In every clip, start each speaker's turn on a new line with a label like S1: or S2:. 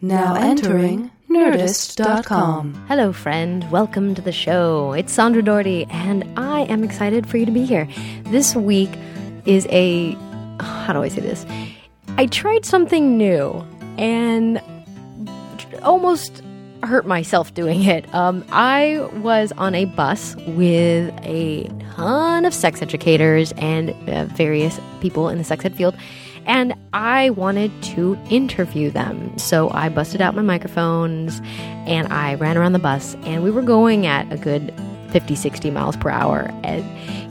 S1: Now entering Nerdist.com.
S2: Hello, friend. Welcome to the show. It's Sandra Daugherty, and I am excited for you to be here. This week is a. How do I say this? I tried something new and almost hurt myself doing it. Um, I was on a bus with a ton of sex educators and uh, various people in the sex ed field and I wanted to interview them. So I busted out my microphones and I ran around the bus, and we were going at a good 50, 60 miles per hour. And,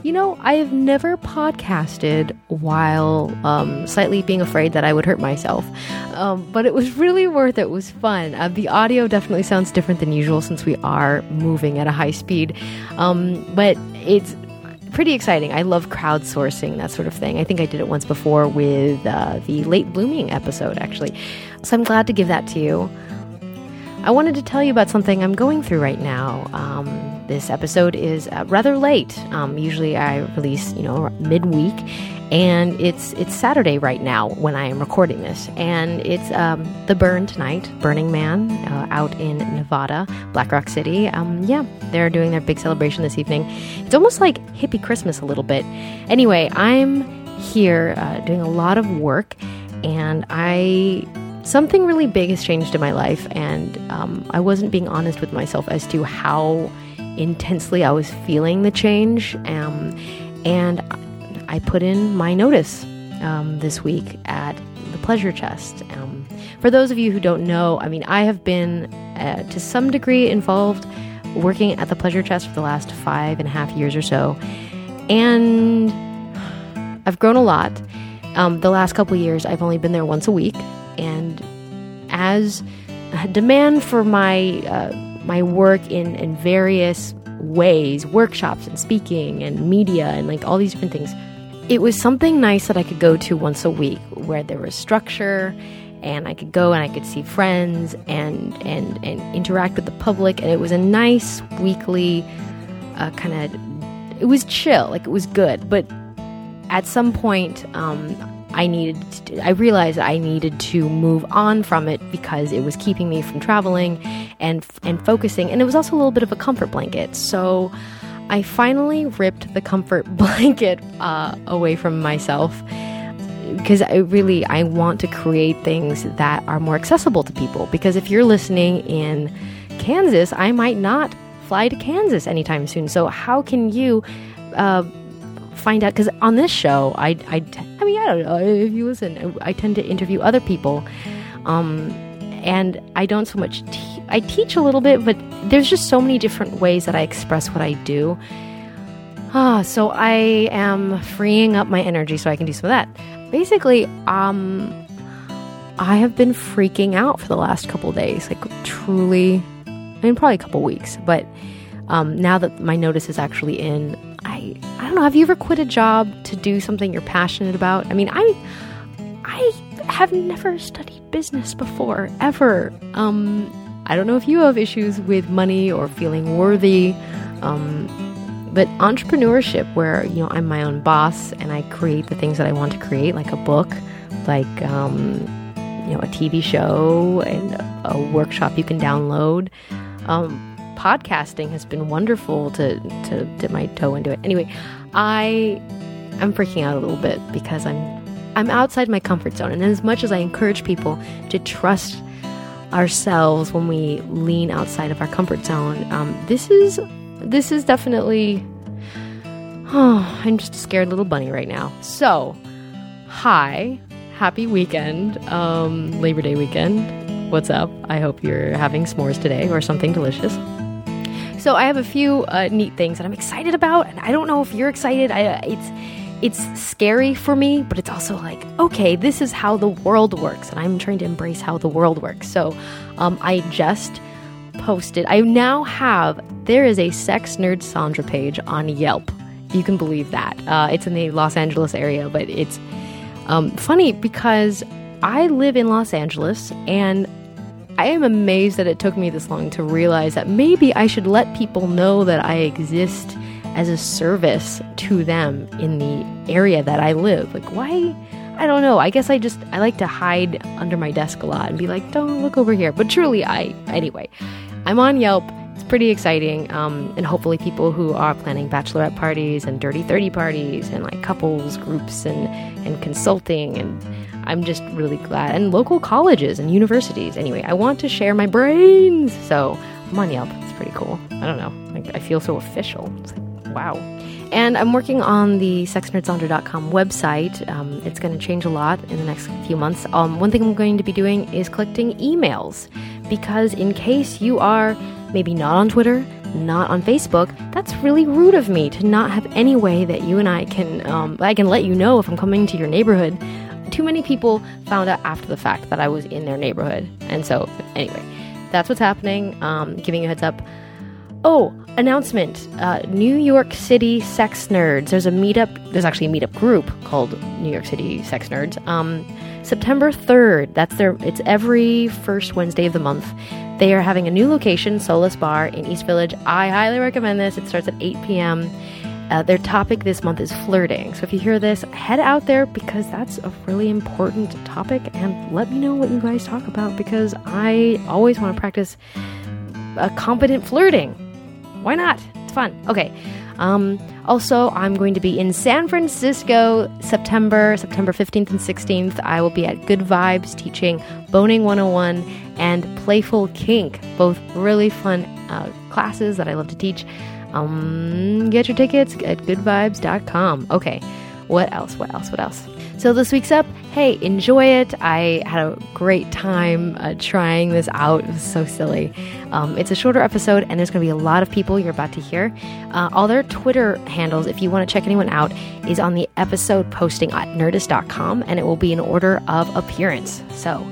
S2: you know, I have never podcasted while um, slightly being afraid that I would hurt myself. Um, but it was really worth it. It was fun. Uh, the audio definitely sounds different than usual since we are moving at a high speed. Um, but it's pretty exciting. I love crowdsourcing, that sort of thing. I think I did it once before with uh, the late blooming episode, actually. So I'm glad to give that to you. I wanted to tell you about something I'm going through right now. Um, this episode is uh, rather late. Um, usually I release, you know, midweek, and it's it's Saturday right now when I am recording this, and it's um, the burn tonight, Burning Man, uh, out in Nevada, Black Rock City. Um, yeah, they're doing their big celebration this evening. It's almost like hippie Christmas a little bit. Anyway, I'm here uh, doing a lot of work, and I something really big has changed in my life, and um, I wasn't being honest with myself as to how intensely I was feeling the change. Um, and I put in my notice um, this week at the Pleasure Chest. Um, for those of you who don't know, I mean, I have been uh, to some degree involved working at the Pleasure Chest for the last five and a half years or so. And I've grown a lot. Um, the last couple years, I've only been there once a week. And as demand for my uh, my work in, in various ways, workshops and speaking and media and like all these different things, it was something nice that I could go to once a week where there was structure and I could go and I could see friends and and and interact with the public. And it was a nice weekly uh, kind of it was chill like it was good. But at some point um, I needed to, I realized I needed to move on from it because it was keeping me from traveling and and focusing. And it was also a little bit of a comfort blanket. So I finally ripped the comfort blanket uh, away from myself because I really I want to create things that are more accessible to people. Because if you're listening in Kansas I might not fly to Kansas anytime soon. So how can you uh, find out? Because on this show I, I I mean I don't know. If you listen I tend to interview other people um, and I don't so much te- I teach a little bit but there's just so many different ways that I express what I do ah so I am freeing up my energy so I can do some of that basically um I have been freaking out for the last couple days like truly I mean probably a couple weeks but um, now that my notice is actually in I I don't know. Have you ever quit a job to do something you're passionate about? I mean, I I have never studied business before ever. Um, I don't know if you have issues with money or feeling worthy. Um, but entrepreneurship, where you know I'm my own boss and I create the things that I want to create, like a book, like um, you know a TV show and a, workshop you can download. Um, podcasting has been wonderful to to dip my toe into it. Anyway, I I'm freaking out a little bit because I'm I'm outside my comfort zone, and as much as I encourage people to trust ourselves when we lean outside of our comfort zone, um, this is this is definitely. Oh, I'm just a scared little bunny right now. So, hi, happy weekend, um, Labor Day weekend. What's up? I hope you're having s'mores today or something delicious. So I have a few uh, neat things that I'm excited about, and I don't know if you're excited. I, it's it's scary for me, but it's also like, okay, this is how the world works, and I'm trying to embrace how the world works. So um, I just posted. I now have there is a sex nerd Sandra page on Yelp. You can believe that. Uh, it's in the Los Angeles area, but it's um, funny because I live in Los Angeles and I am amazed that it took me this long to realize that maybe I should let people know that I exist as a service to them in the area that I live. Like, why? I don't know. I guess I just I like to hide under my desk a lot and be like, don't look over here. But truly, I anyway. I'm on Yelp. It's pretty exciting, um, and hopefully, people who are planning bachelorette parties and dirty thirty parties and like couples groups and and consulting and I'm just really glad and local colleges and universities. Anyway, I want to share my brains, so I'm on Yelp. It's pretty cool. I don't know. I, I feel so official. Wow. And I'm working on the sexnerdsandra.com website. Um, it's going to change a lot in the next few months. Um, one thing I'm going to be doing is collecting emails because, in case you are maybe not on Twitter, not on Facebook, that's really rude of me to not have any way that you and I can um, I can let you know if I'm coming to your neighborhood. Too many people found out after the fact that I was in their neighborhood, and so anyway, that's what's happening. Um, giving you a heads up. Oh, announcement uh, New York City Sex Nerds. There's a meetup, there's actually a meetup group called New York City Sex Nerds. Um, September 3rd, that's their, it's every first Wednesday of the month. They are having a new location, Solas Bar in East Village. I highly recommend this. It starts at 8 p.m. Uh, their topic this month is flirting. So if you hear this, head out there because that's a really important topic and let me know what you guys talk about because I always want to practice a competent flirting. Why not? It's fun. Okay. Um, also, I'm going to be in San Francisco September, September 15th and 16th. I will be at Good Vibes teaching Boning 101 and Playful Kink, both really fun uh, classes that I love to teach. Um, get your tickets at goodvibes.com. Okay, what else? What else? What else? So this week's up. Hey, enjoy it. I had a great time uh, trying this out. It was so silly. Um, it's a shorter episode, and there's going to be a lot of people you're about to hear. Uh, all their Twitter handles, if you want to check anyone out, is on the episode posting at nerdist.com, and it will be in order of appearance. So,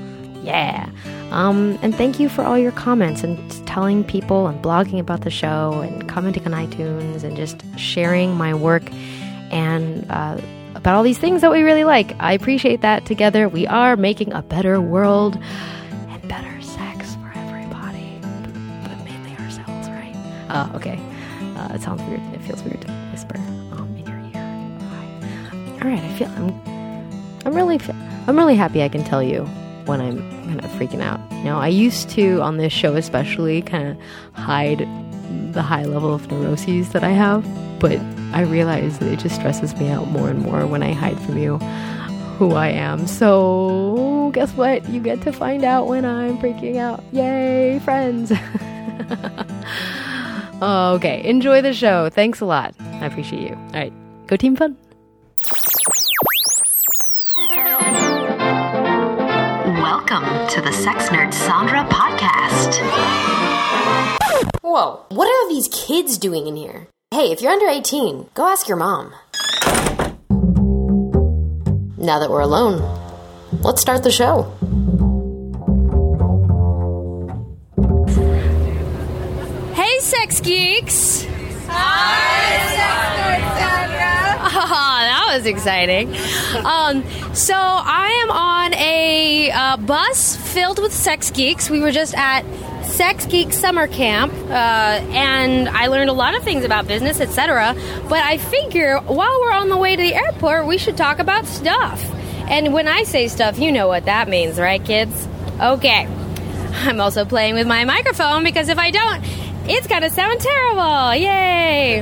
S2: yeah. Um, and thank you for all your comments and telling people and blogging about the show and commenting on iTunes and just sharing my work and uh, about all these things that we really like. I appreciate that. Together, we are making a better world and better sex for everybody, but mainly ourselves, right? Uh, okay. Uh, it sounds weird. It feels weird to whisper um, in your ear. All right. I feel I'm. I'm really. I'm really happy. I can tell you when I'm kind of freaking out. You know, I used to on this show especially kind of hide the high level of neuroses that I have, but I realize that it just stresses me out more and more when I hide from you who I am. So, guess what? You get to find out when I'm freaking out. Yay, friends! okay, enjoy the show. Thanks a lot. I appreciate you. All right, go team fun.
S1: Welcome to the Sex Nerd Sandra podcast.
S3: Whoa, what are these kids doing in here? Hey, if you're under 18, go ask your mom. Now that we're alone, let's start the show.
S4: Hey, sex geeks! Hi, Oh, that was exciting. Um, so I am on a uh, bus filled with sex geeks. We were just at Sex Geek Summer Camp, uh, and I learned a lot of things about business, etc. But I figure while we're on the way to the airport, we should talk about stuff. And when I say stuff, you know what that means, right, kids? Okay. I'm also playing with my microphone because if I don't, it's gonna sound terrible. Yay!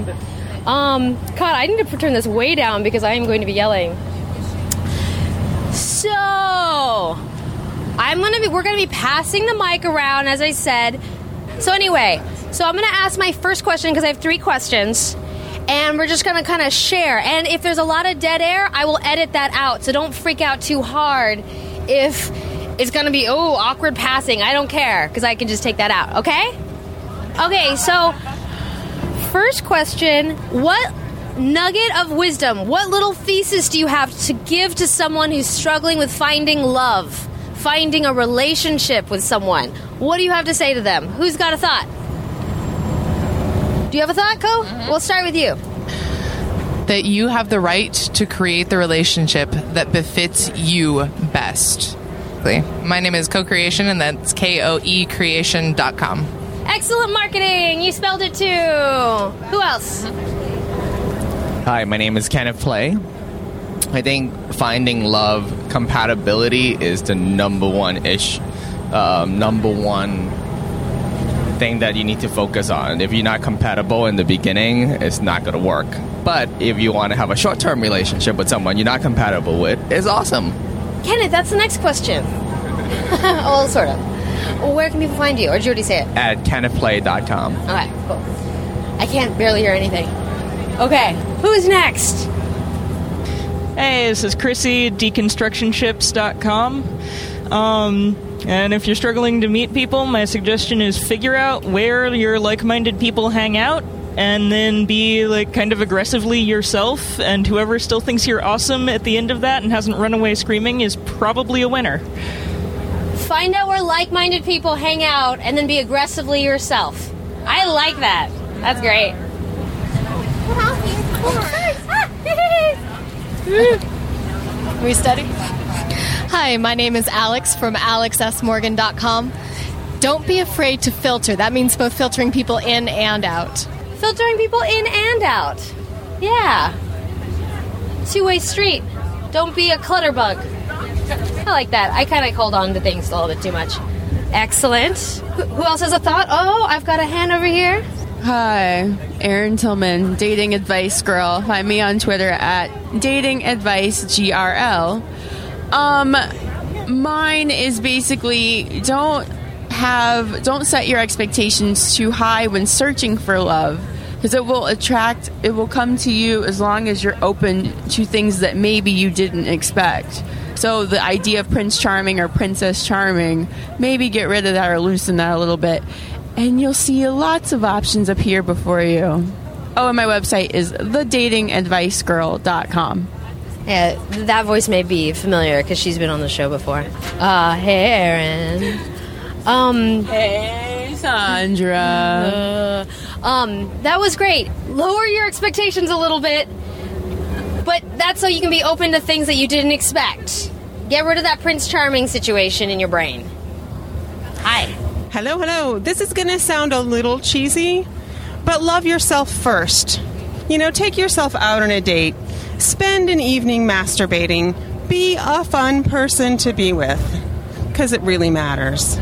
S4: Um, God, I need to turn this way down because I am going to be yelling. So, I'm gonna be. We're gonna be passing the mic around, as I said. So anyway, so I'm gonna ask my first question because I have three questions, and we're just gonna kind of share. And if there's a lot of dead air, I will edit that out. So don't freak out too hard if it's gonna be oh awkward passing. I don't care because I can just take that out. Okay? Okay. So first question: What nugget of wisdom, what little thesis do you have to give to someone who's struggling with finding love? Finding a relationship with someone. What do you have to say to them? Who's got a thought? Do you have a thought, Koe? Mm-hmm. We'll start with you.
S5: That you have the right to create the relationship that befits you best. My name is Koe Creation, and that's K O E creation.com.
S4: Excellent marketing! You spelled it too. Who else?
S6: Hi, my name is Kenneth Play. I think finding love compatibility is the number one ish, um, number one thing that you need to focus on. If you're not compatible in the beginning, it's not going to work. But if you want to have a short term relationship with someone you're not compatible with, it's awesome.
S4: Kenneth, that's the next question. well, sort of. Where can people find you? Or did you already say it?
S6: At kennethplay.com.
S4: Okay, cool. I can't barely hear anything. Okay, who's next?
S7: Hey, this is Chrissy at deconstructionships.com. Um, and if you're struggling to meet people, my suggestion is figure out where your like minded people hang out and then be like kind of aggressively yourself and whoever still thinks you're awesome at the end of that and hasn't run away screaming is probably a winner.
S4: Find out where like minded people hang out and then be aggressively yourself. I like that. That's great.
S8: we study? Hi, my name is Alex from alexsmorgan.com. Don't be afraid to filter. That means both filtering people in and out.
S4: Filtering people in and out. Yeah. Two way street. Don't be a clutterbug. I like that. I kind of hold on to things a little bit too much. Excellent. Who who else has a thought? Oh, I've got a hand over here.
S9: Hi, Erin Tillman, dating advice girl. Find me on Twitter at dating advice grl. Um, mine is basically don't have don't set your expectations too high when searching for love because it will attract it will come to you as long as you're open to things that maybe you didn't expect. So the idea of Prince Charming or Princess Charming, maybe get rid of that or loosen that a little bit and you'll see lots of options appear before you. Oh, and my website is thedatingadvicegirl.com.
S4: Yeah, that voice may be familiar because she's been on the show before. Uh, hey, Erin. Um,
S9: hey, Sandra.
S4: Uh, um, that was great. Lower your expectations a little bit, but that's so you can be open to things that you didn't expect. Get rid of that Prince Charming situation in your brain. Hi.
S10: Hello, hello. This is going to sound a little cheesy, but love yourself first. You know, take yourself out on a date, spend an evening masturbating, be a fun person to be with, because it really matters.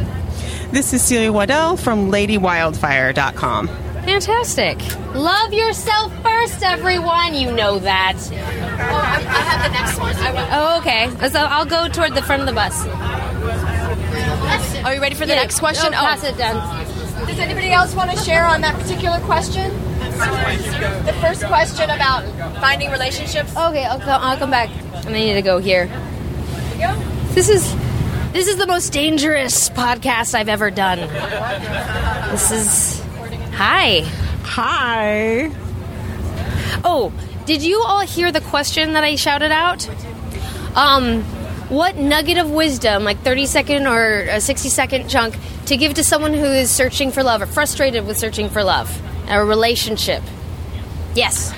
S10: This is Celia Waddell from LadyWildfire.com.
S4: Fantastic. Love yourself first, everyone. You know that.
S8: Oh, I, I have the next one.
S4: Oh, okay. So I'll go toward the front of the bus.
S8: Are you ready for the
S4: Yeah.
S8: next question?
S4: Oh, pass it down.
S8: Does anybody else want to share on that particular question? The first question about finding relationships.
S4: Okay, I'll, come, I'll come back. I need to go here. This is this is the most dangerous podcast I've ever done. This is hi.
S11: Hi.
S4: Oh, did you all hear the question that I shouted out? Um, what nugget of wisdom, like 30 second or a 60 second chunk, to give to someone who is searching for love or frustrated with searching for love, a relationship? Yes.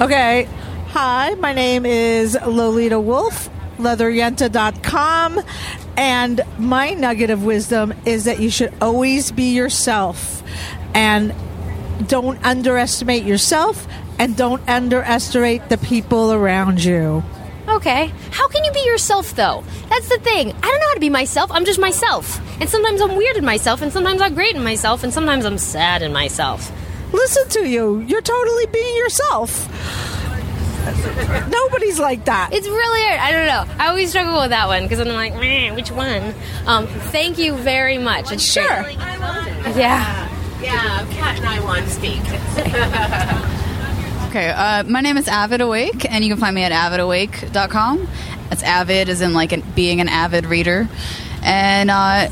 S11: Okay. Hi, my name is Lolita Wolf, leatheryenta.com, and my nugget of wisdom is that you should always be yourself and don't underestimate yourself and don't underestimate the people around you.
S4: Okay. How can you be yourself, though? That's the thing. I don't know how to be myself. I'm just myself. And sometimes I'm weird in myself, and sometimes I'm great in myself, and sometimes I'm sad in myself.
S11: Listen to you. You're totally being yourself. Nobody's like that.
S4: It's really hard. I don't know. I always struggle with that one because I'm like, "Meh, which one? Um, thank you very much. It's
S11: Sure.
S4: great. Yeah.
S12: Yeah, Kat and I want to speak.
S13: Okay, uh, my name is Avid Awake, and you can find me at avidawake.com. That's avid as in like an, being an avid reader. And uh,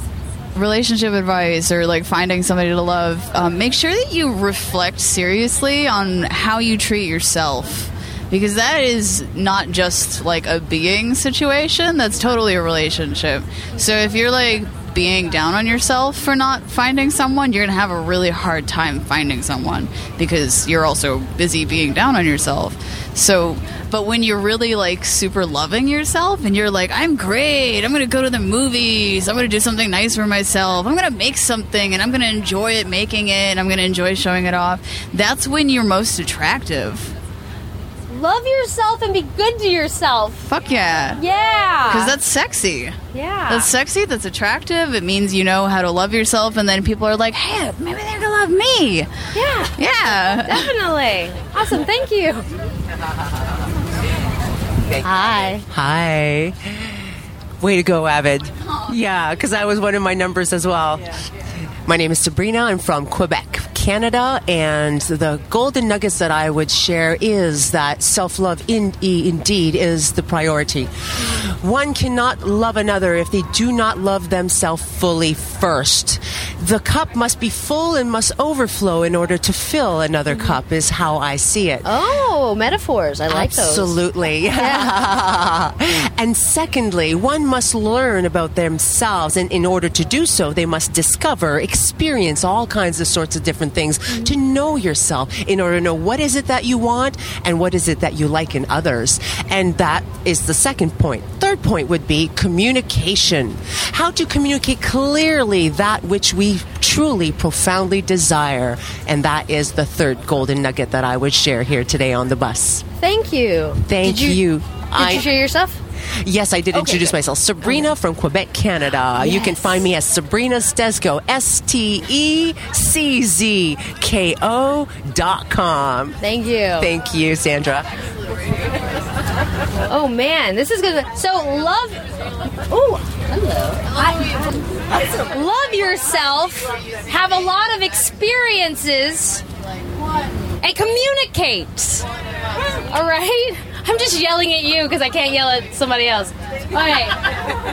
S13: relationship advice or like finding somebody to love, um, make sure that you reflect seriously on how you treat yourself. Because that is not just like a being situation, that's totally a relationship. So if you're like being down on yourself for not finding someone, you're going to have a really hard time finding someone because you're also busy being down on yourself. So, but when you're really like super loving yourself and you're like, I'm great, I'm going to go to the movies, I'm going to do something nice for myself, I'm going to make something and I'm going to enjoy it making it, and I'm going to enjoy showing it off, that's when you're most attractive.
S4: Love yourself and be good to yourself.
S13: Fuck yeah.
S4: Yeah.
S13: Because that's sexy.
S4: Yeah.
S13: That's sexy. That's attractive. It means you know how to love yourself, and then people are like, "Hey, maybe they're gonna love me."
S4: Yeah.
S13: Yeah.
S4: Definitely. Awesome. Thank you. Hi.
S14: Hi. Way to go, Avid. Yeah, because I was one of my numbers as well. My name is Sabrina. I'm from Quebec, Canada, and the golden nuggets that I would share is that self love in, indeed is the priority. One cannot love another if they do not love themselves fully first. The cup must be full and must overflow in order to fill another mm-hmm. cup, is how I see it.
S2: Oh, metaphors. I like those.
S14: Absolutely. and secondly, one must learn about themselves, and in order to do so, they must discover, experience all kinds of sorts of different things to know yourself in order to know what is it that you want and what is it that you like in others. And that is the second point. Third point would be communication. How to communicate clearly that which we truly, profoundly desire. And that is the third golden nugget that I would share here today on the bus.
S2: Thank you.
S14: Thank
S2: you.
S14: you.
S2: Did
S14: I-
S2: you yourself?
S14: Yes, I did
S2: Okay,
S14: introduce
S2: good.
S14: myself. Sabrina from Quebec, Canada. You can find me as Sabrina Steczko, S T E C Z K O dot com.
S2: Thank you.
S14: Thank you, Sandra.
S4: Oh man, this is gonna. So love. Oh, hello. love yourself. Have a lot of experiences. And communicate. All right. I'm just yelling at you because I can't yell at somebody else. All right.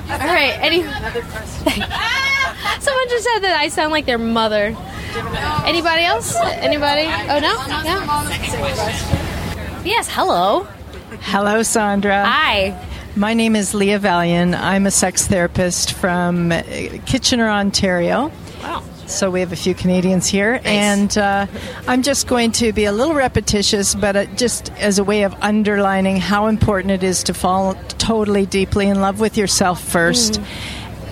S4: All right. Any. Someone just said that I sound like their mother. Anybody else? Anybody? Oh no. No. Yes. Hello.
S15: Hello, Sandra.
S4: Hi.
S15: My name is Leah Valian. I'm a sex therapist from Kitchener, Ontario.
S4: Wow.
S15: So we have a few Canadians here, and uh, I'm just going to be a little repetitious, but uh, just as a way of underlining how important it is to fall totally deeply in love with yourself first.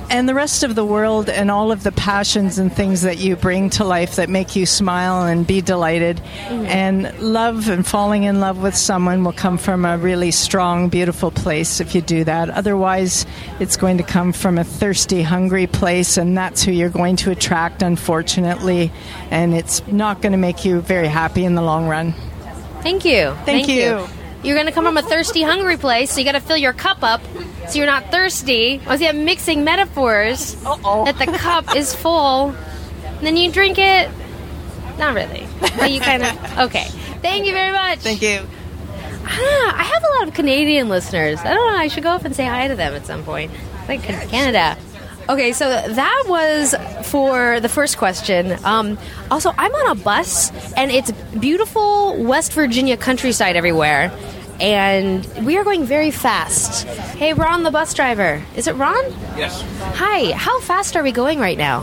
S15: And the rest of the world and all of the passions and things that you bring to life that make you smile and be delighted. Mm. And love and falling in love with someone will come from a really strong, beautiful place if you do that. Otherwise, it's going to come from a thirsty, hungry place, and that's who you're going to attract, unfortunately. And it's not going to make you very happy in the long run.
S4: Thank you.
S15: Thank you.
S4: You're going to come from a thirsty, hungry place, so you got to fill your cup up so you're not thirsty. I see I'm mixing metaphors that the cup is full, and then you drink it. Not really, but you kind of. Okay. Thank you very much.
S15: Thank you.
S4: Ah, I have a lot of Canadian listeners. I don't know. I should go up and say hi to them at some point. Like Canada. Okay, so that was for the first question. Um, also, I'm on a bus, and it's beautiful West Virginia countryside everywhere, and we are going very fast. Hey, Ron, the bus driver. Is it Ron?
S16: Yes.
S4: Hi. How fast are we going right now?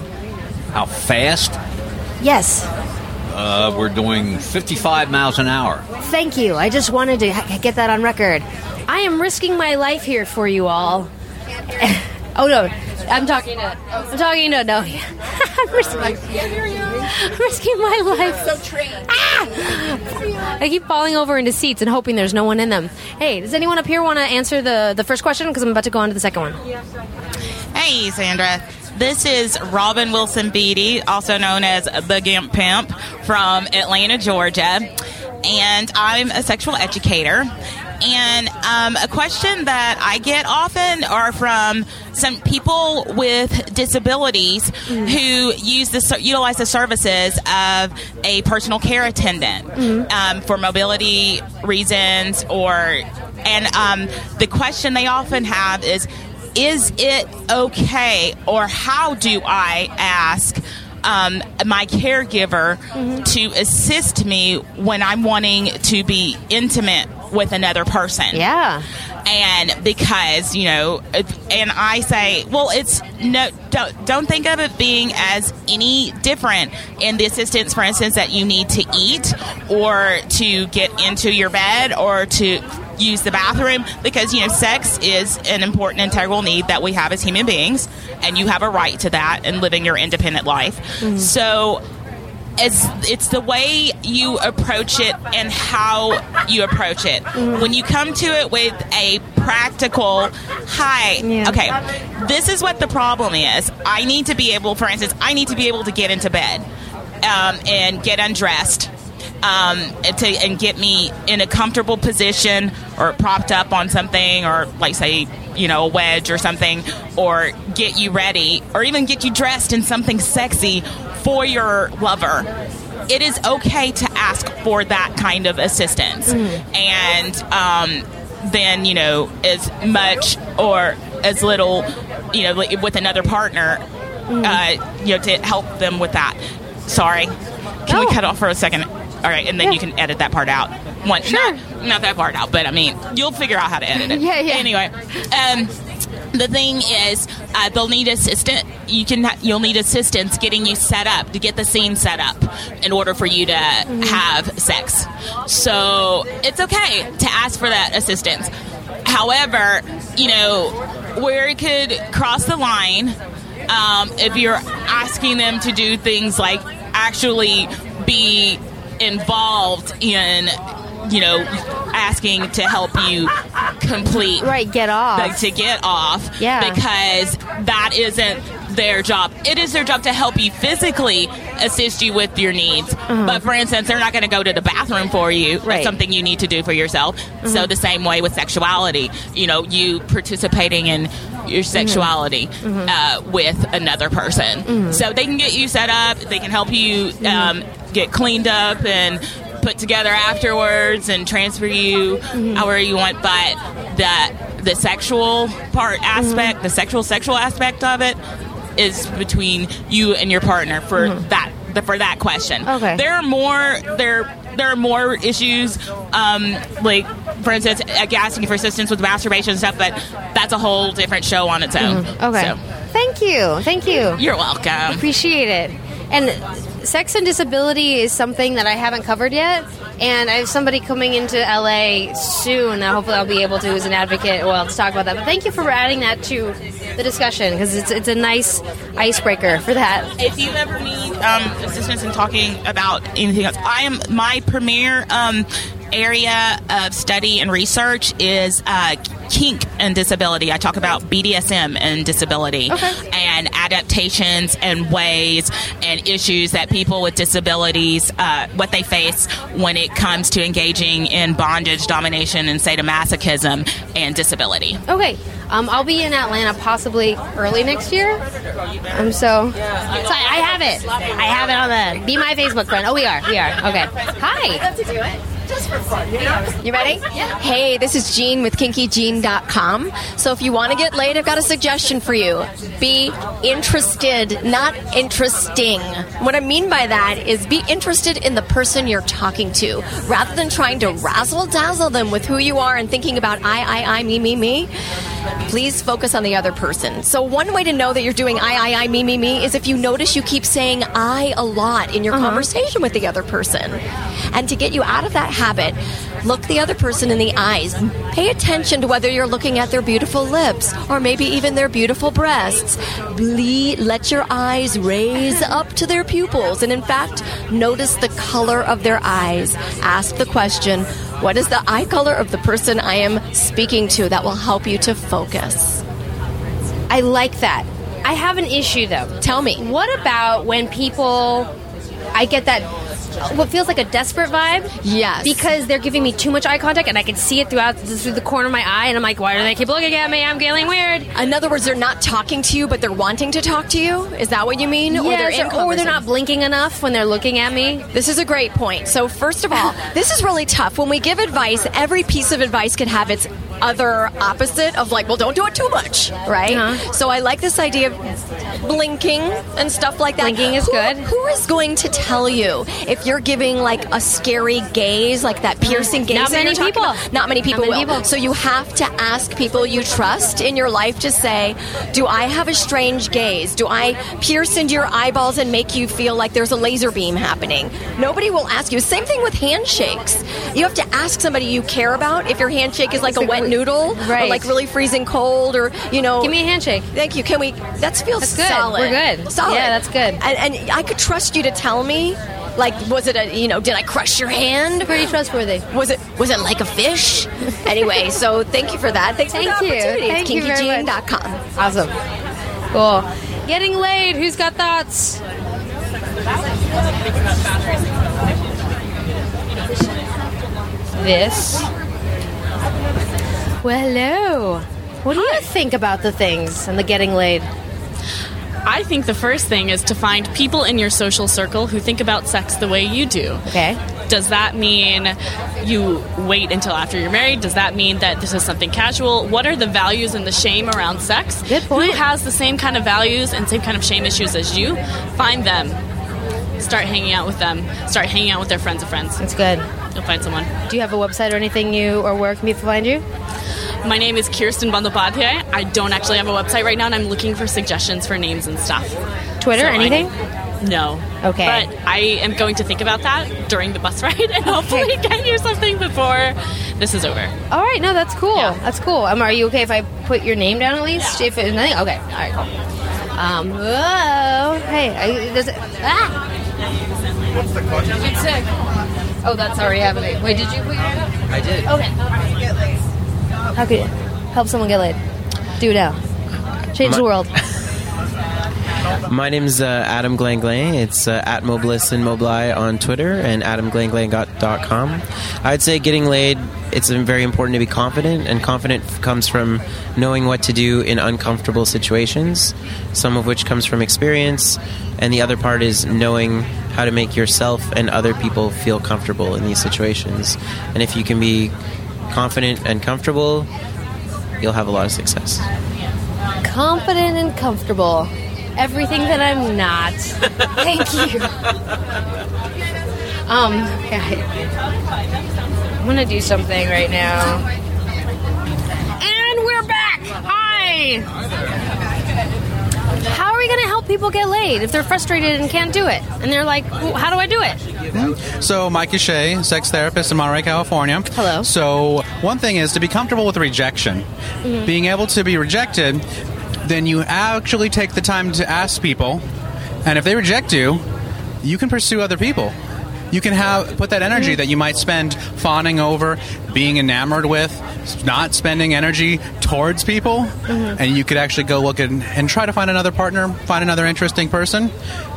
S16: How fast?
S4: Yes.
S16: Uh, we're doing 55 miles an hour.
S4: Thank you. I just wanted to get that on record. I am risking my life here for you all. oh no, I'm talking to. I'm talking to no. I'm risking, I'm risking my life. Ah! I keep falling over into seats and hoping there's no one in them. Hey, does anyone up here want to answer the the first question? Because I'm about to go on to the second one.
S17: Hey, Sandra. This is Robin Wilson Beattie, also known as the Gimp Pimp from Atlanta, Georgia. And I'm a sexual educator. And um, a question that I get often are from some people with disabilities who use the utilize the services of a personal care attendant um, for mobility reasons or and um, the question they often have is is it okay or how do I ask um, my caregiver to assist me when I'm wanting to be intimate with another person?
S4: Yeah.
S17: And because, you know, and I say, well, it's no, don't, don't think of it being as any different in the assistance, for instance, that you need to eat or to get into your bed or to use the bathroom because, you know, sex is an important integral need that we have as human beings and you have a right to that and living your independent life. Mm-hmm. So is it's the way you approach it and how you approach it. When you come to it with a practical, hi, okay, this is what the problem is. I need to be able, for instance, I need to be able to get into bed um, and get undressed. Um, to and get me in a comfortable position or propped up on something or like say you know a wedge or something or get you ready or even get you dressed in something sexy for your lover it is okay to ask for that kind of assistance. And um, then you know as much or as little you know with another partner uh, you know to help them with that. Sorry. Can we cut off for a second? All right and then you can edit that part out. One sure. not, not that part out but i mean you'll figure out how to edit it.
S4: Yeah, yeah.
S17: anyway um the thing is, uh, they'll need assistant. You can ha- you'll need assistance getting you set up to get the scene set up in order for you to have sex. So it's okay to ask for that assistance. However, you know where it could cross the line um, if you're asking them to do things like actually be involved in you know asking to help you complete
S4: right get off.
S17: like, to get off
S4: Yeah.
S17: because that isn't their job. It is their job to help you physically assist you with your needs. Uh-huh. But for instance they're not going to go to the bathroom for you. That's something you need to do for yourself. So uh-huh. the same way with sexuality. You know you participating in your mm-hmm. sexuality mm-hmm. uh, with another person. Mm-hmm. So they can get you set up. They can help you um, get cleaned up and put together afterwards and transfer you mm-hmm. however you want but the the sexual part aspect mm-hmm. the sexual sexual aspect of it is between you and your partner for mm-hmm. that the, for that question
S4: Okay.
S17: there are more there there are more issues um, like for instance like asking for assistance with masturbation and stuff but that's a whole different show on its own
S4: Okay.
S17: So,
S4: Thank you. Thank you.
S17: you're welcome
S4: Appreciate it. And sex and disability is something that I haven't covered yet. And I have somebody coming into LA soon that hopefully I'll be able to, as an advocate, well, to talk about that. But thank you for adding that to the discussion because it's, it's a nice icebreaker for that.
S17: if you ever need um, assistance in talking about anything else, I am my premier um, area of study and research is uh, kink and disability. I talk about BDSM and disability and adaptations and ways and issues that people with disabilities uh, what they face when it comes to engaging in bondage, domination, and sadomasochism and disability.
S4: Okay. Um, I'll be in Atlanta possibly early next year. Um, so, so I, I have it. I have it on the Be My Facebook friend. Oh, we are. We are. Okay. Hi.
S18: Love to do it. Just for fun, you know? You ready? Yeah. Hey, this is Jean with KinkyJean.com. So if you want to get laid, I've got a suggestion for you. Be interested, not interesting. What I mean by that is be interested in the person you're talking to. Rather than trying to razzle dazzle them with who you are and thinking about I, I, I, me, me, me, please focus on the other person. So one way to know that you're doing I, I, I, me, me, me is if you notice you keep saying I a lot in your uh-huh. conversation with the other person. And to get you out of that habit, look the other person in the eyes. Pay attention to whether you're looking at their beautiful lips or maybe even their beautiful breasts. Ble- let your eyes raise up to their pupils. And in fact, notice the color of their eyes. Ask the question, what is the eye color of the person I am speaking to? That will help you to focus.
S4: I like that. I have an issue though.
S18: Tell me.
S4: What about when people I get that what feels like a desperate vibe?
S18: Yes.
S4: Because they're giving me too much eye contact and I can see it throughout through the corner of my eye and I'm like, why do they keep looking at me? I'm feeling weird.
S18: In other words, they're not talking to you, but they're wanting to talk to you. Is that what you mean? or they're
S4: or, or they're not blinking enough when they're looking at me.
S18: This is a great point. So, first of all, this is really tough. When we give advice, every piece of advice can have its other opposite of like, well, don't do it too much, right?
S4: Uh-huh.
S18: So, I like this idea of blinking and stuff like that.
S4: Blinking is
S18: Who-
S4: good.
S18: Who is going to tell you if you're giving like a scary gaze, like that piercing gaze?
S4: Not many people.
S18: about? Not many people
S4: many
S18: will.
S4: people.
S18: So, you have to ask people you trust in your life to say, do I have a strange gaze? Do I pierce into your eyeballs and make you feel like there's a laser beam happening? Nobody will ask you. Same thing with handshakes. You have to ask somebody you care about if your handshake is like a wet noodle or
S4: Right.
S18: like really freezing cold or, you know.
S4: Give me a handshake.
S18: Thank you. Can we? That feels
S4: That's good.
S18: solid.
S4: We're good.
S18: Solid.
S4: Yeah, that's good.
S18: And, and I could trust you to tell me Like, was it a, you know, did I crush your hand?
S4: Pretty trustworthy.
S18: Was it, was it like a fish? anyway, so thank you for that. Thanks
S4: Thank
S18: for the
S4: you.
S18: opportunity.
S4: Thank you
S18: it's
S4: very much.
S18: kinkyjean.com.
S4: Awesome. Cool. Getting laid. Who's got thoughts? This. Well, hello. What do you think about the things and the getting laid?
S19: I think the first thing is to find people in your social circle who think about sex the way you do.
S4: Okay.
S19: Does that mean you wait until after you're married? Does that mean that this is something casual? What are the values and the shame around sex? Good point. Who has the same kind of values and same kind of shame issues as you? Find them. Start hanging out with them. Start hanging out with their friends of friends.
S4: That's good.
S19: You'll find someone.
S4: Do you have a website or anything you or where can people find you?
S19: My name is Kirsten Bandopathy. I don't actually have a website right now, and I'm looking for suggestions for names and stuff.
S4: Twitter,
S19: So I-
S4: anything?
S19: no.
S4: Okay.
S19: But I am going to think about that during the bus ride and hopefully get you something before this is over.
S4: All right, no, that's cool. That's cool. Um, are you okay if I put your name down at least? If it's nothing, okay. All right, cool. Um, whoa, hey, I, does it? Ah.
S20: What's the question?
S4: It's sick. Oh, that's already happening. Wait, did you put your name down?
S20: I did.
S4: Okay. How could you help someone get laid? Do it now. Change
S21: My-
S4: the world.
S21: My name's uh, Adam Glanglang. It's uh, at Mobilis and Mobili on Twitter and adamglanglang.com. I'd say getting laid, it's very important to be confident, and confident comes from knowing what to do in uncomfortable situations, some of which comes from experience, and the other part is knowing how to make yourself and other people feel comfortable in these situations. And if you can be confident and comfortable, you'll have a lot of success.
S4: Confident and comfortable. Everything that I'm not. Thank you. Um. I'm gonna do something right now. And we're back. Hi. How are we gonna help people get laid if they're frustrated and can't do it? And they're like, "Well, how do I do it?
S22: So, Mike Shea, sex therapist in Monterey, California.
S4: Hello.
S22: So, one thing is to be comfortable with rejection.
S4: Mhm.
S22: Being able to be rejected, then you actually take the time to ask people, and if they reject you, you can pursue other people. You can have put that energy that you might spend fawning over, being enamored with, not spending energy towards people, mm-hmm. and you could actually go look and, and try to find another partner, find another interesting person,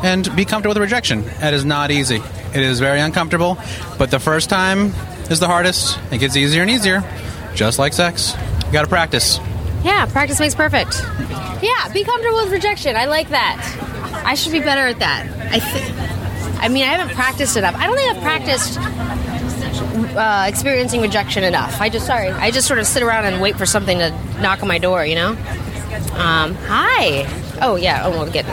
S22: and be comfortable with rejection. It is not easy. It is very uncomfortable, but the first time is the hardest. It gets easier and easier, just like sex. You got to practice.
S4: Yeah, practice makes perfect. Yeah, be comfortable with rejection. I like that. I should be better at that. I think. I mean, I haven't practiced enough. I don't think I've practiced uh, experiencing rejection enough. I just sorry. I just sort of sit around and wait for something to knock on my door. You know. Um, hi. Oh yeah. Oh, we'll get.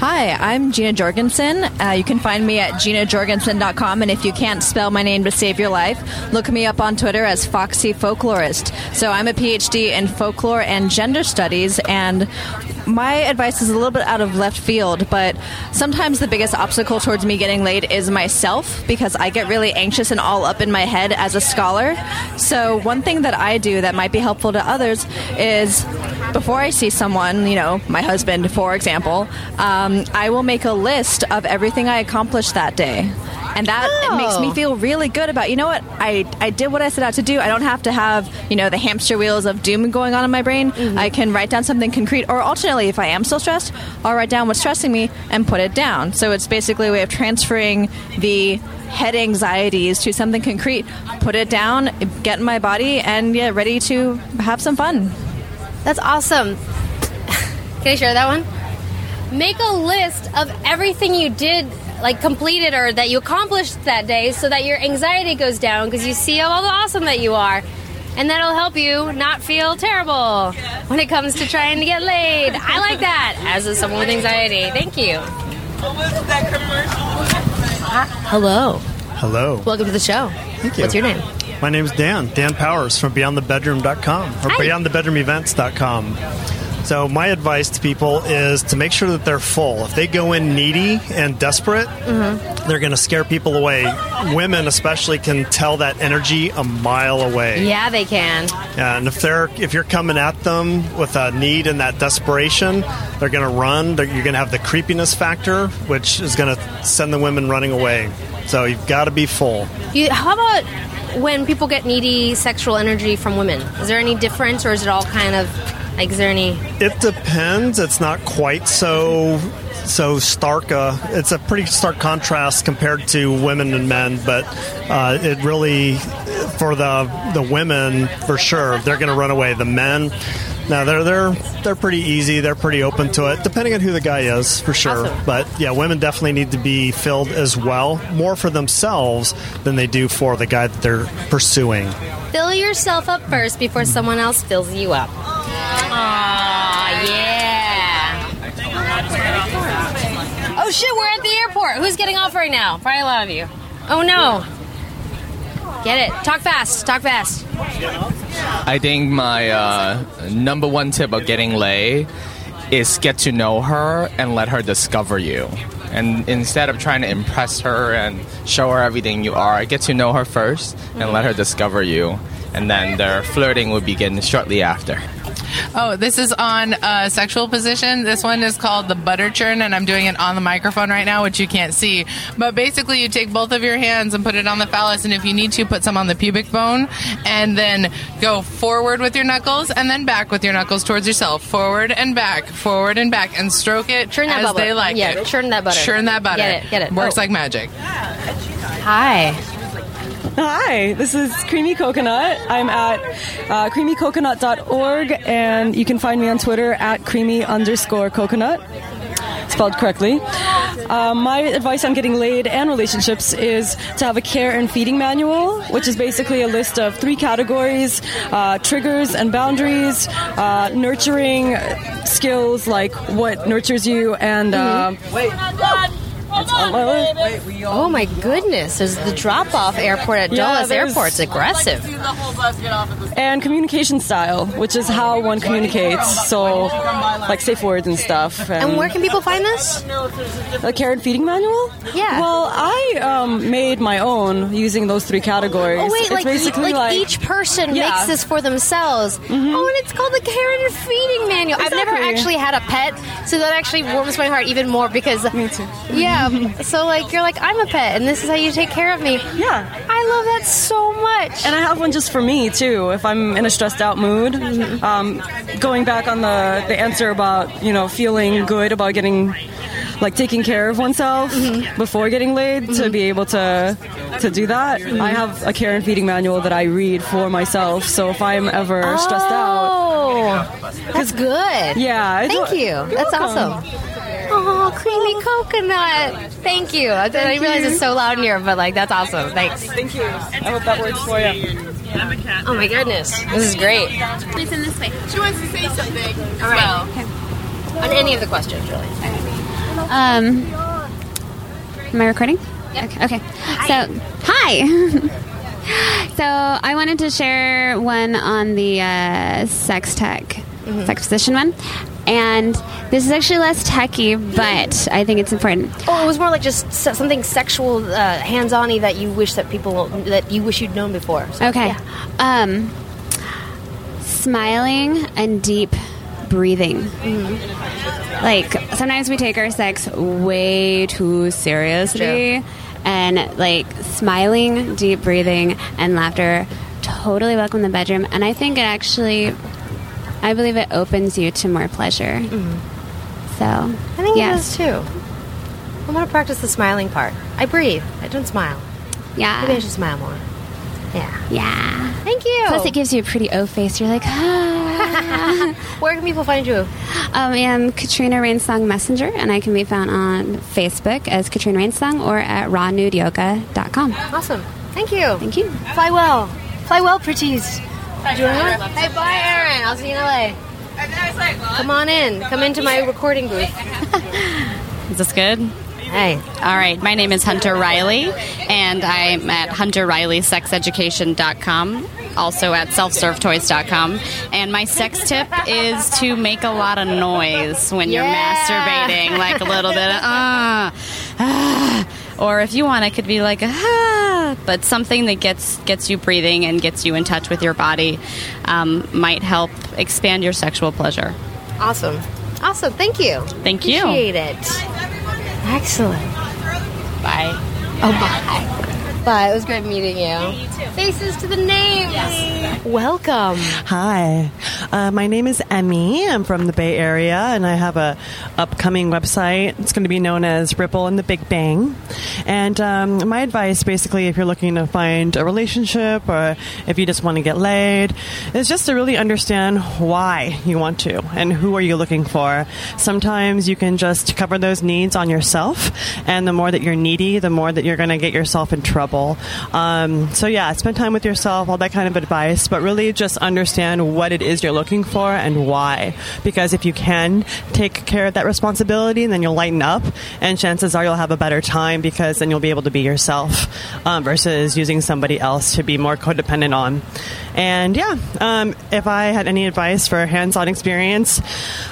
S23: Hi, I'm Jeana Jorgensen. Uh, you can find me at jeanajorgensen.com, and if you can't spell my name to save your life, look me up on Twitter as Foxy Folklorist. So I'm a PhD in folklore and gender studies, and my advice is a little bit out of left field, but sometimes the biggest obstacle towards me getting laid is myself because I get really anxious and all up in my head as a scholar. So, one thing that I do that might be helpful to others is before I see someone, you know, my husband, for example, um, I will make a list of everything I accomplished that day. And that it makes me
S4: Oh.
S23: feel really good about, you know what, I, I did what I set out to do. I don't have to have, you know, the hamster wheels of doom going on in my brain. I can write down something concrete. Or alternately, if I am still stressed, I'll write down what's stressing me and put it down. So it's basically a way of transferring the head anxieties to something concrete, put it down, get in my body, and yeah, ready to have some fun.
S4: That's awesome. Can I share that one? Make a list of everything you did, like completed or that you accomplished that day, so that your anxiety goes down because you see how awesome that you are. And that'll help you not feel terrible when it comes to trying to get laid. I like that as a, someone with anxiety. Thank you. Hi- Hello.
S24: Hello.
S4: Welcome to the show.
S24: Thank you.
S4: What's your name?
S24: My name is Dan. Dan Powers from BeyondTheBedroom.com or
S4: Hi.
S24: BeyondTheBedroomEvents.com.
S25: So my advice to people is to make sure that they're full. If they go in needy and desperate,
S4: Mm-hmm.
S25: they're going to scare people away. Women, especially, can tell that energy a mile away.
S4: Yeah, they can.
S25: And if they're if you're coming at them with a need and that desperation, they're going to run. They're, you're going to have the creepiness factor, which is going to send the women running away. So you've got to be full.
S4: You, how about when people get needy sexual energy from women? Is there any difference, or is it all kind of like? Is there any?
S25: It depends. It's not quite so so stark. Uh, it's a pretty stark contrast compared to women and men, but uh, it really for the the women for sure they're going to run away. The men. Now they're they're they're pretty easy. They're pretty open to it, depending on who the guy is, for sure.
S4: Awesome.
S25: But yeah, women definitely need to be filled as well, more for themselves than they do for the guy that they're pursuing.
S4: Fill yourself up first before someone else fills you up. Aw, yeah. Oh shit, we're at the airport. Who's getting off right now? Probably a lot of you. Oh no. Get it. Talk fast. Talk fast.
S26: I think my uh, number one tip of getting laid is get to know her and let her discover you. And instead of trying to impress her and show her everything you are, get to know her first and let her discover you. And then their flirting will begin shortly after.
S27: Oh, this is on uh, sexual position. This one is called the butter churn, and I'm doing it on the microphone right now, which you can't see. But basically, you take both of your hands and put it on the phallus, and if you need to, put some on the pubic bone, and then go forward with your knuckles, and then back with your knuckles towards yourself. Forward and back, forward and back, and stroke it
S4: Churn that
S27: as
S4: butter.
S27: they like
S4: Yeah,
S27: it.
S4: churn that butter.
S27: Churn that butter.
S4: Get it, get it.
S27: Works
S4: Oh.
S27: like magic.
S4: Hi.
S28: Hi, this is Creamy Coconut. I'm at uh, creamycoconut.org, and you can find me on Twitter at creamy underscore coconut, spelled correctly. Um, my advice on getting laid and relationships is to have a care and feeding manual, which is basically a list of three categories uh, triggers and boundaries, uh, nurturing skills like what nurtures you, and. Uh, it's on my list.
S4: Oh my goodness! There's the drop-off airport at
S28: Yeah,
S4: Dulles
S28: there's-
S4: Airport. It's aggressive.
S28: and communication style, which is how one communicates. So, like safe words and stuff.
S4: And where can people find this?
S28: The carrot feeding manual?
S4: Yeah.
S28: Well, I um, made my own using those three categories.
S4: Oh wait,
S28: it's
S4: like,
S28: basically
S4: like,
S28: like
S4: each person
S28: Yeah.
S4: makes this for themselves. Oh, and it's called the care and feeding manual. I've never
S28: Exactly.
S4: actually had a pet, so that actually warms my heart even more because me too. Yeah, Um, so like you're like I'm a pet, and this is how you take care of me.
S28: Yeah,
S4: I love that so much.
S28: And I have one just for me too. If I'm in a stressed out mood, um, going back on the the answer about you know feeling good about getting like taking care of oneself mm-hmm. before getting laid to mm-hmm. be able to to do that. I have a care and feeding manual that I read for myself. So if I'm ever stressed out,
S4: Oh, that's good.
S28: Yeah,
S4: Thank you. That's
S28: welcome.
S4: awesome. Oh, creamy coconut. Thank you. I, I realize
S28: you.
S4: it's so loud in here, but like that's awesome. Thanks.
S28: Thank you. I hope that works for you. I'm a cat.
S4: Oh my goodness, this is great.
S12: Please in this way. She wants to say something.
S4: All right. Okay. On any of the questions, really.
S24: Um, am I recording? Okay. okay. So, hi. so, I wanted to share one on the uh, sex tech, sex position one. And this is actually less techy, but I think it's important.
S4: Oh, it was more like just something sexual, uh, hands-on-y that you wish that people that you wish you'd known before. So,
S24: Okay.
S4: yeah.
S24: Um, smiling and deep breathing. Like sometimes we take our sex way too seriously, and like smiling, deep breathing, and laughter totally welcome in the bedroom. And I think it actually, I believe it opens you to more pleasure. So
S4: I think
S24: yes.
S4: it does too. I want to practice the smiling part. I breathe. I don't smile.
S24: Yeah.
S4: Maybe I should smile more. Yeah.
S24: Yeah.
S4: Thank you.
S24: Plus, it gives you a pretty O face. You're like, ah.
S4: Where can people find you?
S24: Um, I am Katrina Rainsong Messenger, and I can be found on Facebook as Katrina Rainsong or at rawnudeyoga.com.
S4: Awesome. Thank you.
S24: Thank you.
S4: Fly well. Fly well, pretties. Do you want? Hey, bye, Aaron. I'll see you in LA. Come on in. Come into my recording booth.
S29: Is this good?
S4: Hey.
S29: All right. My name is Hunter Riley, and I'm at hunterrileysexeducation.com. also at selfservetoys.com. And my sex tip is to make a lot of noise when you're masturbating, like a little bit of ah, ah. Or if you want, it could be like a ah, but something that gets gets you breathing and gets you in touch with your body um, might help expand your sexual pleasure.
S4: Awesome. Awesome. Thank you.
S29: Thank you.
S4: Appreciate it. Excellent.
S29: Bye.
S4: Oh, bye. Bye. It was great meeting you. You too. Faces to the names. Welcome.
S30: Hi, uh, my name is Emmy. I'm from the Bay Area, and I have a upcoming website. It's going to be known as Ripple and the Big Bang. And um, my advice, basically, if you're looking to find a relationship or if you just want to get laid, is just to really understand why you want to and who are you looking for. Sometimes you can just cover those needs on yourself, and the more that you're needy, the more that you're going to get yourself in trouble. Um, so yeah, spend time with yourself, all that kind of advice, but really just understand what it is you're looking for and why. Because if you can take care of that responsibility, then you'll lighten up, and chances are you'll have a better time because then you'll be able to be yourself um, versus using somebody else to be more codependent on. And yeah, um, if I had any advice for hands-on experience,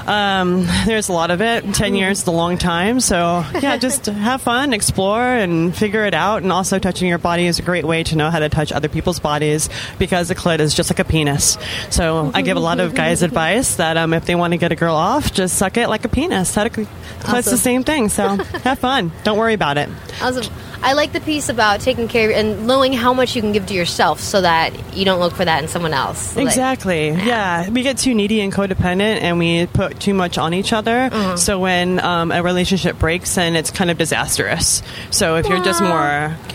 S30: um, there's a lot of it. Ten years is a long time, so yeah, just have fun, explore, and figure it out. And also, touching your body is a great way to know how to touch other people's bodies because the clit is just like a penis. So I give a lot of guys advice that um, if they want to get a girl off, just suck it like a penis. That's clit's the same thing. So have fun. Don't worry about it.
S4: Awesome. I like the piece about taking care of and knowing how much you can give to yourself so that you don't look for that in someone else. Like-
S30: Exactly. yeah. We get too needy and codependent and we put too much on each other.
S4: Mm-hmm.
S30: So when um, a relationship breaks, then it's kind of disastrous. So if you're just more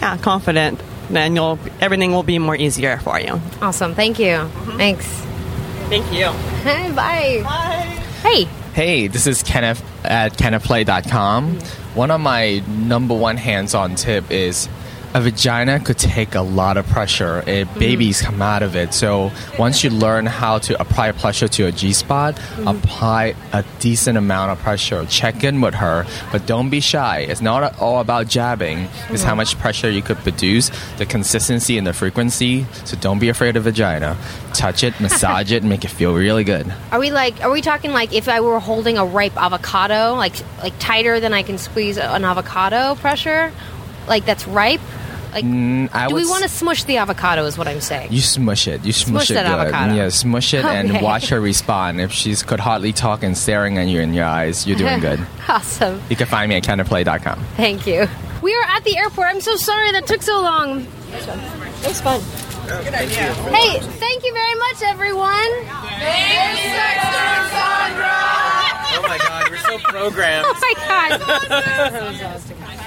S30: yeah, confident, then you'll everything will be more easier for you.
S4: Awesome. Thank you. Thanks.
S30: Thank you.
S4: Bye. Bye. Hey.
S26: Hey, this is Kenneth at kennethplay.com. One of my number one hands on tip is a vagina could take a lot of pressure. If mm-hmm. babies come out of it. So once you learn how to apply pressure to a G spot, mm-hmm. apply a decent amount of pressure. Check in with her, but don't be shy. It's not all about jabbing, it's how mm-hmm. much pressure you could produce, the consistency and the frequency. So don't be afraid of vagina. Touch it, massage it, and make it feel really good.
S4: Are we like? Are we talking like if I were holding a ripe avocado, like like tighter than I can squeeze an avocado pressure, like that's ripe? Like,
S26: Mm, I
S4: do we want to smush the avocado? Is what I'm saying.
S26: You smush it. You smush,
S4: Smush
S26: it
S4: that
S26: good.
S4: avocado.
S26: Yeah, smush it and watch her respond. If she's could hardly talk and staring at you in your eyes, you're doing good.
S4: awesome.
S26: You can find me at kennethplay.com.
S4: Thank you. We are at the airport. I'm so sorry that took so long. It was fun. Hey, thank you very much, everyone.
S21: Oh my god, we're so programmed.
S4: Oh my god.